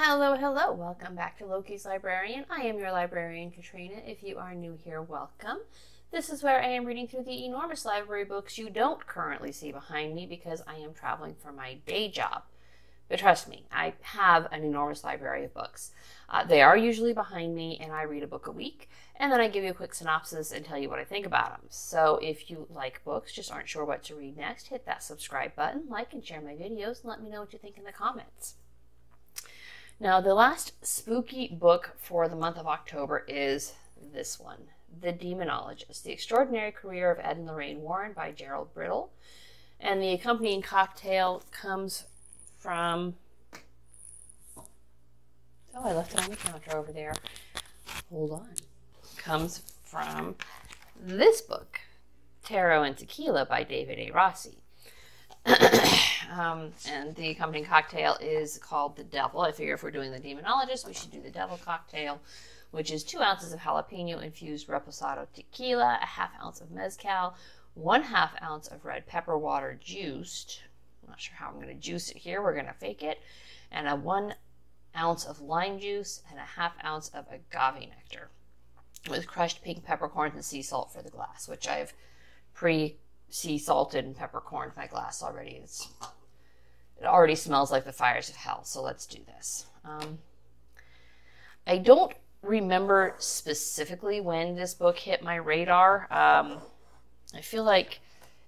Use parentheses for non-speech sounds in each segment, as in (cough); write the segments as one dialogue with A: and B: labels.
A: Hello, hello. Welcome back to Loki's Librarian. I am your librarian, Katrina. If you are new here, welcome. This is where I am reading through the enormous library books you don't currently see behind me because I am traveling for my day job. But trust me, I have an enormous library of books. Uh, they are usually behind me, and I read a book a week, and then I give you a quick synopsis and tell you what I think about them. So if you like books, just aren't sure what to read next, hit that subscribe button, like and share my videos, and let me know what you think in the comments. Now, the last spooky book for the month of October is this one The Demonologist The Extraordinary Career of Ed and Lorraine Warren by Gerald Brittle. And the accompanying cocktail comes from. Oh, I left it on the counter over there. Hold on. Comes from this book, Tarot and Tequila by David A. Rossi. (clears throat) um, and the accompanying cocktail is called the Devil. I figure if we're doing the Demonologist, we should do the Devil cocktail, which is two ounces of jalapeno infused reposado tequila, a half ounce of mezcal, one half ounce of red pepper water juiced, I'm not sure how I'm going to juice it here. We're going to fake it. And a one ounce of lime juice and a half ounce of agave nectar with crushed pink peppercorns and sea salt for the glass, which I've pre sea salted and peppercorned my glass already. It's, it already smells like the fires of hell, so let's do this. Um, I don't remember specifically when this book hit my radar. Um, I feel like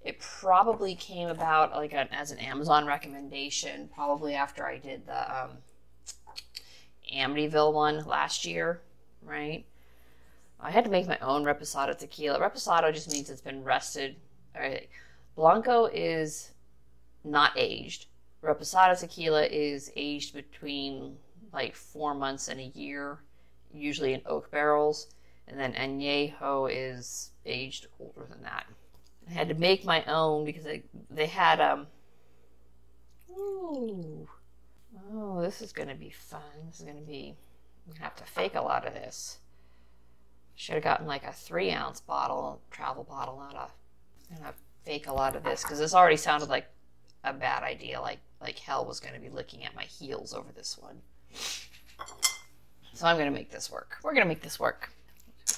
A: it probably came about like an, as an Amazon recommendation, probably after I did the um, Amityville one last year, right? I had to make my own reposado tequila. Reposado just means it's been rested. Right. Blanco is not aged. Reposado tequila is aged between like four months and a year, usually in oak barrels. And then añejo is aged older than that. I had to make my own because they, they had um ooh oh this is gonna be fun. This is gonna be I'm gonna have to fake a lot of this. Should have gotten like a three ounce bottle, travel bottle, not a and I fake a lot of this because this already sounded like a bad idea. Like like hell was gonna be looking at my heels over this one. So I'm gonna make this work. We're gonna make this work.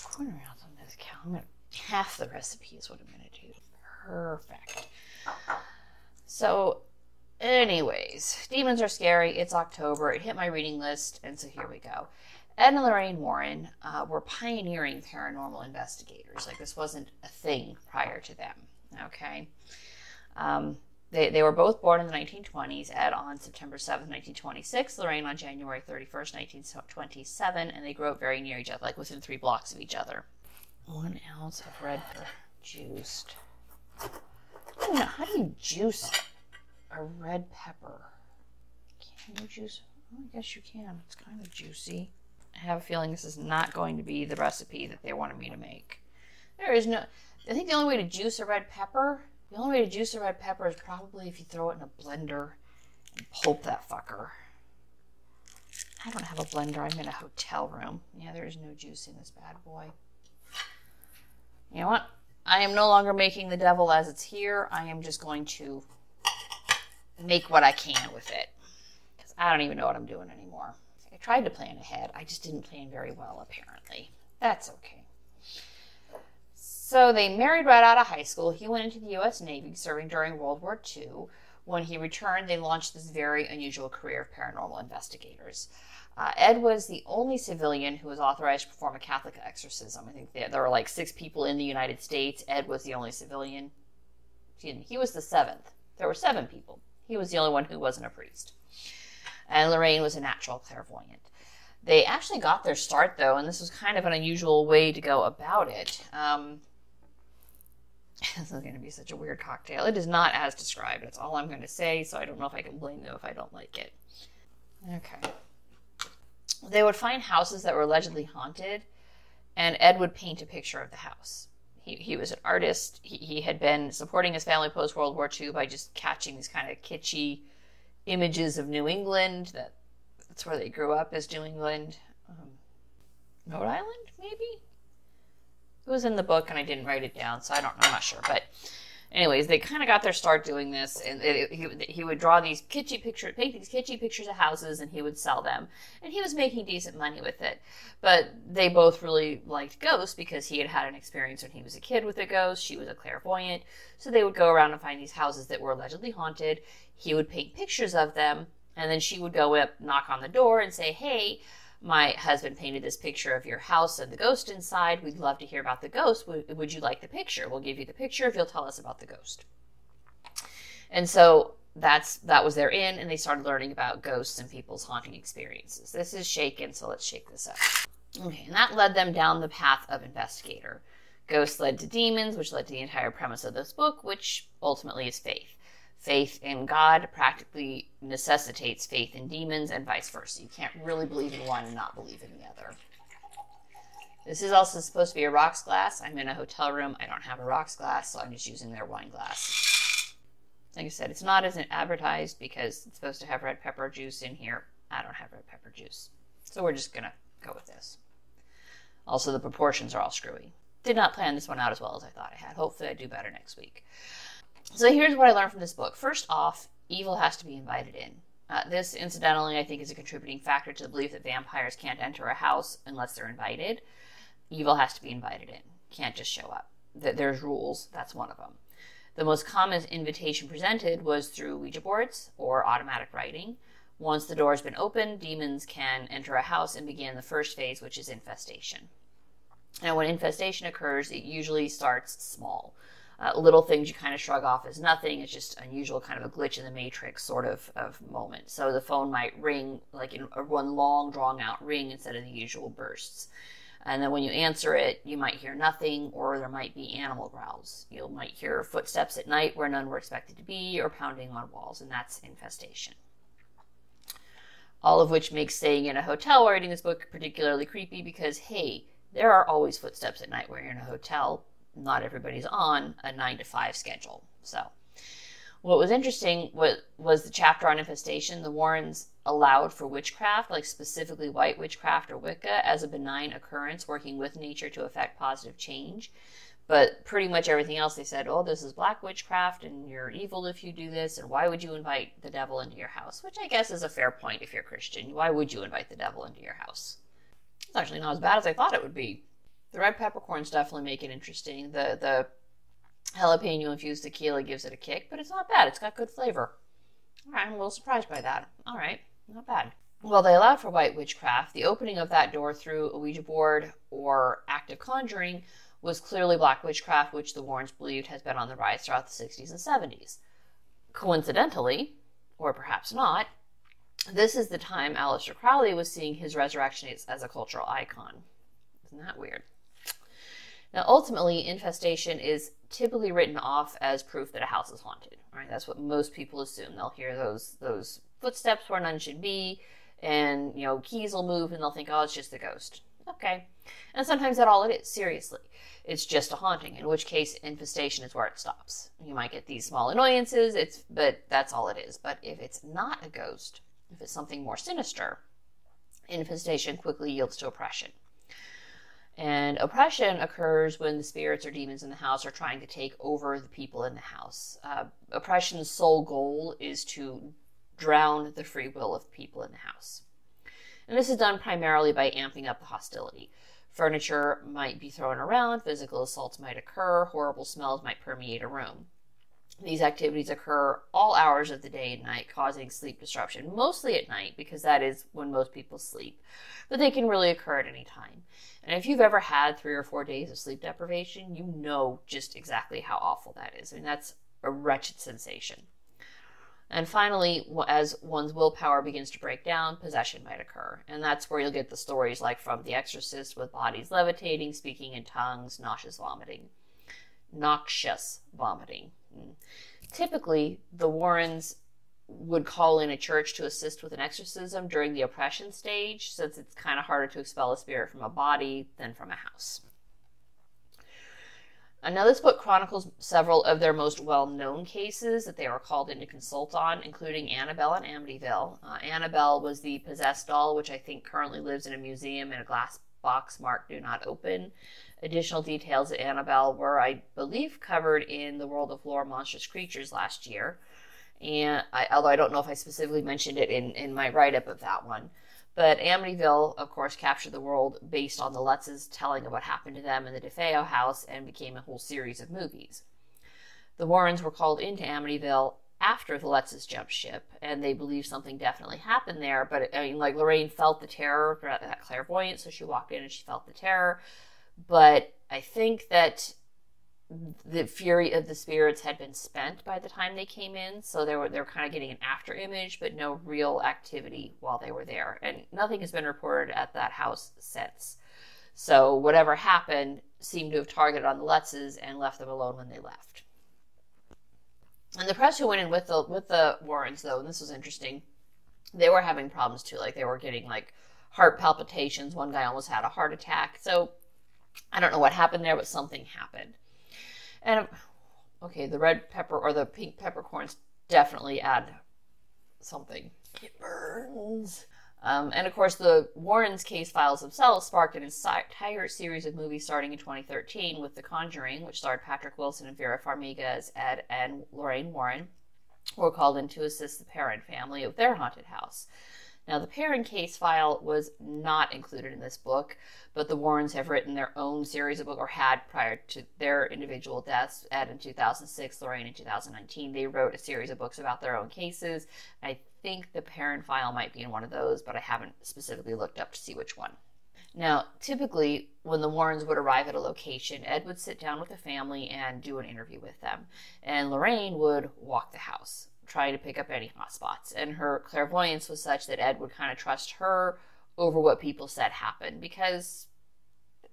A: Quarter ounce on this cow. I'm gonna half the recipe is what I'm gonna do. Perfect. So, anyways, demons are scary. It's October. It hit my reading list, and so here we go. Ed and Lorraine Warren uh, were pioneering paranormal investigators. Like, this wasn't a thing prior to them. Okay. Um, they, they were both born in the 1920s, Ed on September 7th, 1926, Lorraine on January 31st, 1927, and they grew up very near each other, like within three blocks of each other. One ounce of red pepper juiced know, how do you juice a red pepper? Can you juice? Well, I guess you can. It's kind of juicy. I have a feeling this is not going to be the recipe that they wanted me to make. There is no. I think the only way to juice a red pepper, the only way to juice a red pepper is probably if you throw it in a blender and pulp that fucker. I don't have a blender. I'm in a hotel room. Yeah, there is no juice in this bad boy. You know what? I am no longer making the devil as it's here. I am just going to make what I can with it. Because I don't even know what I'm doing anymore. I tried to plan ahead. I just didn't plan very well, apparently. That's okay. So they married right out of high school. He went into the U.S. Navy, serving during World War II. When he returned, they launched this very unusual career of paranormal investigators. Uh, Ed was the only civilian who was authorized to perform a Catholic exorcism. I think there, there were like six people in the United States. Ed was the only civilian. He was the seventh. There were seven people. He was the only one who wasn't a priest. And Lorraine was a natural clairvoyant. They actually got their start, though, and this was kind of an unusual way to go about it. Um, (laughs) this is going to be such a weird cocktail. It is not as described. That's all I'm going to say, so I don't know if I can blame them if I don't like it. Okay they would find houses that were allegedly haunted, and Ed would paint a picture of the house. He, he was an artist. He, he had been supporting his family post World War II by just catching these kind of kitschy images of New England. That that's where they grew up as New England. Um, Rhode Island, maybe. It was in the book, and I didn't write it down, so I don't. I'm not sure. But anyways, they kind of got their start doing this, and it, he he would draw these kitschy pictures, paint these kitschy pictures of houses, and he would sell them, and he was making decent money with it. But they both really liked ghosts because he had had an experience when he was a kid with a ghost. She was a clairvoyant, so they would go around and find these houses that were allegedly haunted. He would paint pictures of them, and then she would go up, knock on the door, and say, "Hey." My husband painted this picture of your house and the ghost inside. We'd love to hear about the ghost. Would, would you like the picture? We'll give you the picture if you'll tell us about the ghost. And so that's that was their in, and they started learning about ghosts and people's haunting experiences. This is shaken, so let's shake this up. Okay, and that led them down the path of investigator. Ghosts led to demons, which led to the entire premise of this book, which ultimately is faith faith in God practically necessitates faith in demons and vice versa. You can't really believe in one and not believe in the other. This is also supposed to be a rocks glass. I'm in a hotel room. I don't have a rocks glass, so I'm just using their wine glass. Like I said, it's not as advertised because it's supposed to have red pepper juice in here. I don't have red pepper juice. So we're just going to go with this. Also, the proportions are all screwy. Did not plan this one out as well as I thought I had. Hopefully, I do better next week. So here's what I learned from this book. First off, evil has to be invited in. Uh, this, incidentally, I think is a contributing factor to the belief that vampires can't enter a house unless they're invited. Evil has to be invited in, can't just show up. There's rules, that's one of them. The most common invitation presented was through Ouija boards or automatic writing. Once the door has been opened, demons can enter a house and begin the first phase, which is infestation. Now, when infestation occurs, it usually starts small uh, little things you kind of shrug off as nothing. It's just unusual, kind of a glitch in the matrix sort of, of moment. So the phone might ring like in one long, drawn out ring instead of the usual bursts. And then when you answer it, you might hear nothing, or there might be animal growls. You might hear footsteps at night where none were expected to be, or pounding on walls, and that's infestation. All of which makes staying in a hotel or reading this book particularly creepy because, hey, there are always footsteps at night when you're in a hotel not everybody's on a nine to five schedule. So, what was interesting was, was the chapter on infestation. The Warrens allowed for witchcraft, like specifically white witchcraft or Wicca, as a benign occurrence working with nature to affect positive change. But pretty much everything else they said, oh, this is black witchcraft and you're evil if you do this, and why would you invite the devil into your house? Which I guess is a fair point if you're Christian. Why would you invite the devil into your house? It's actually not as bad as I thought it would be. The red peppercorns definitely make it interesting. The the jalapeno infused tequila gives it a kick, but it's not bad. It's got good flavor. All right, I'm a little surprised by that. All right, not bad. Well, they allowed for white witchcraft. The opening of that door through a Ouija board or active conjuring was clearly black witchcraft, which the Warrens believed has been on the rise throughout the 60s and 70s. Coincidentally, or perhaps not, this is the time Aleister Crowley was seeing his resurrection as a cultural icon. Isn't that weird? Now, ultimately, infestation is typically written off as proof that a house is haunted. Right? That's what most people assume. They'll hear those those footsteps where none should be, and you know keys will move, and they'll think, "Oh, it's just a ghost." Okay, and sometimes that's all it is. Seriously, it's just a haunting. In which case, infestation is where it stops. You might get these small annoyances. It's but that's all it is. But if it's not a ghost, if it's something more sinister, infestation quickly yields to oppression. And oppression occurs when the spirits or demons in the house are trying to take over the people in the house. Uh, oppression's sole goal is to drown the free will of people in the house. And this is done primarily by amping up the hostility. Furniture might be thrown around, physical assaults might occur, horrible smells might permeate a room. These activities occur all hours of the day and night, causing sleep disruption, mostly at night because that is when most people sleep. But they can really occur at any time. And if you've ever had three or four days of sleep deprivation, you know just exactly how awful that is. I mean, that's a wretched sensation. And finally, as one's willpower begins to break down, possession might occur. And that's where you'll get the stories like from The Exorcist with bodies levitating, speaking in tongues, nauseous vomiting. Noxious vomiting. Hmm. Typically, the Warrens would call in a church to assist with an exorcism during the oppression stage, since it's kind of harder to expel a spirit from a body than from a house. This book chronicles several of their most well known cases that they were called in to consult on, including Annabelle and Amityville. Uh, Annabelle was the possessed doll, which I think currently lives in a museum in a glass box marked "Do Not Open." Additional details of Annabelle were, I believe, covered in the World of Lore Monstrous Creatures last year, and I, although I don't know if I specifically mentioned it in in my write up of that one. But Amityville, of course, captured the world based on the Lutzes telling of what happened to them in the DeFeo house and became a whole series of movies. The Warrens were called into Amityville after the Lutzes jumped ship, and they believe something definitely happened there. But I mean, like Lorraine felt the terror, that clairvoyant, so she walked in and she felt the terror. But I think that the fury of the spirits had been spent by the time they came in, so they were they were kind of getting an after image, but no real activity while they were there, and nothing has been reported at that house since. So whatever happened seemed to have targeted on the Lutzes and left them alone when they left. And the press who went in with the with the Warrens though, and this was interesting, they were having problems too. Like they were getting like heart palpitations. One guy almost had a heart attack. So I don't know what happened there, but something happened. And okay, the red pepper or the pink peppercorns definitely add something. It burns. Um, and of course, the Warrens case files themselves sparked an entire series of movies starting in 2013 with The Conjuring, which starred Patrick Wilson and Vera Farmiga as Ed and Lorraine Warren, who were called in to assist the Perron family of their haunted house. Now, the Perron case file was not included in this book, but the Warrens have written their own series of books, or had prior to their individual deaths. Ed in 2006, Lorraine in 2019. They wrote a series of books about their own cases. I think the Perron file might be in one of those, but I haven't specifically looked up to see which one. Now, typically, when the Warrens would arrive at a location, Ed would sit down with the family and do an interview with them, and Lorraine would walk the house trying to pick up any hot spots. And her clairvoyance was such that Ed would kind of trust her over what people said happened because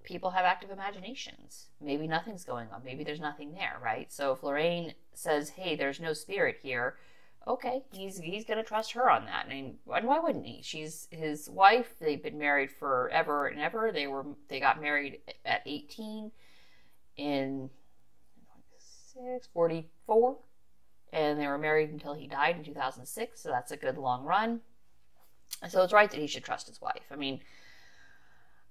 A: people have active imaginations. Maybe nothing's going on. Maybe there's nothing there, right? So if Lorraine says, "Hey, there's no spirit here," okay, he's he's gonna trust her on that. Mean, and why wouldn't he? She's his wife. They've been married forever and ever. They were they got married at 18 in 44 and they were married until he died in 2006, so that's a good long run. So it's right that he should trust his wife. I mean,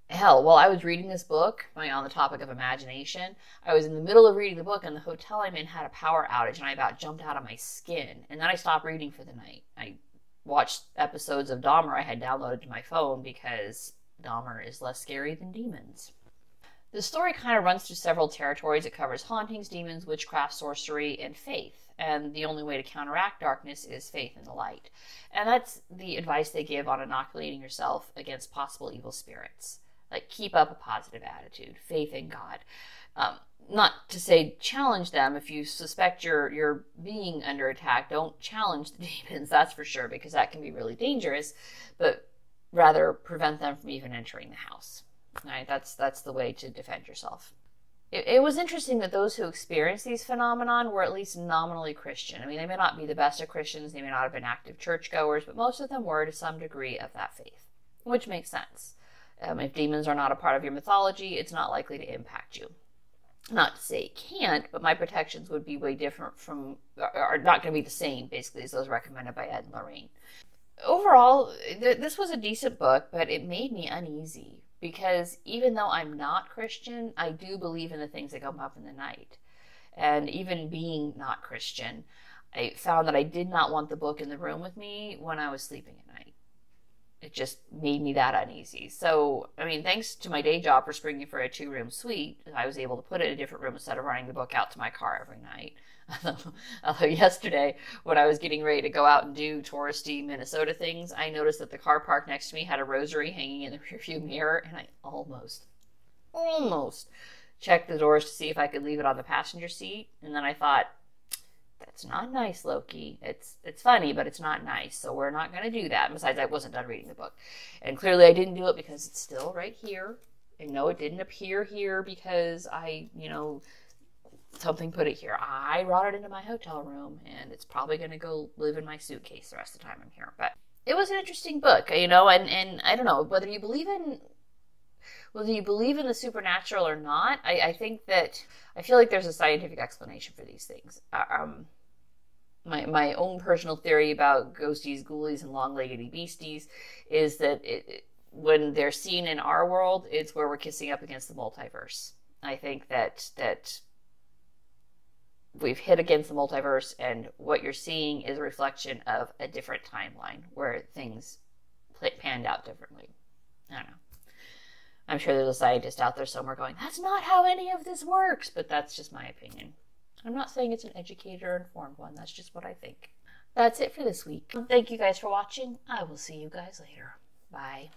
A: hell, while I was reading this book, on the topic of imagination, I was in the middle of reading the book, and the hotel I'm in had a power outage, and I about jumped out of my skin. And then I stopped reading for the night. I watched episodes of Dahmer I had downloaded to my phone because Dahmer is less scary than demons. The story kind of runs through several territories. It covers hauntings, demons, witchcraft, sorcery, and faith and the only way to counteract darkness is faith in the light. And that's the advice they give on inoculating yourself against possible evil spirits. Like, keep up a positive attitude, faith in God. Um, not to say challenge them if you suspect you're you're being under attack don't challenge the (laughs) demons that's for sure because that can be really dangerous but rather prevent them from even entering the house right that's that's the way to defend yourself it, it, was interesting that those who experienced these phenomenon were at least nominally Christian. I mean, they may not be the best of Christians, they may not have been active churchgoers, but most of them were to some degree of that faith, which makes sense. Um, if demons are not a part of your mythology, it's not likely to impact you. Not to say it can't, but my protections would be way different from, are not going to be the same, basically, as those recommended by Ed and Lorraine. Overall, th- this was a decent book, but it made me uneasy because even though I'm not Christian, I do believe in the things that come up in the night. And even being not Christian, I found that I did not want the book in the room with me when I was sleeping at night. It just made me that uneasy. So, I mean, thanks to my day job for springing for a two room suite, I was able to put it in a different room instead of running the book out to my car every night. (laughs) Although yesterday, when I was getting ready to go out and do touristy Minnesota things, I noticed that the car park next to me had a rosary hanging in the (laughs) rearview mirror, and I almost, almost checked the doors to see if I could leave it on the passenger seat. And then I thought, that's not nice, Loki. It's it's funny, but it's not nice. So we're not going to do that. Besides, I wasn't done reading the book, and clearly I didn't do it because it's still right here. And no, it didn't appear here because I, you know, something put it here. I brought it into my hotel room, and it's probably going to go live in my suitcase the rest of the time I'm here. But it was an interesting book, you know, and, and I don't know whether you believe in whether you believe in the supernatural or not. I, I think that I feel like there's a scientific explanation for these things. Uh, um, my my own personal theory about ghosties, ghoulies, and long-leggedy beasties is that it, when they're seen in our world, it's where we're kissing up against the multiverse. I think that that we've hit against the multiverse, and what you're seeing is a reflection of a different timeline where things panned out differently. I don't know. I'm sure there's a scientist out there somewhere going, that's not how any of this works, but that's just my opinion. I'm not saying it's an educated or informed one, that's just what I think. That's it for this week. Thank you guys for watching. I will see you guys later. Bye.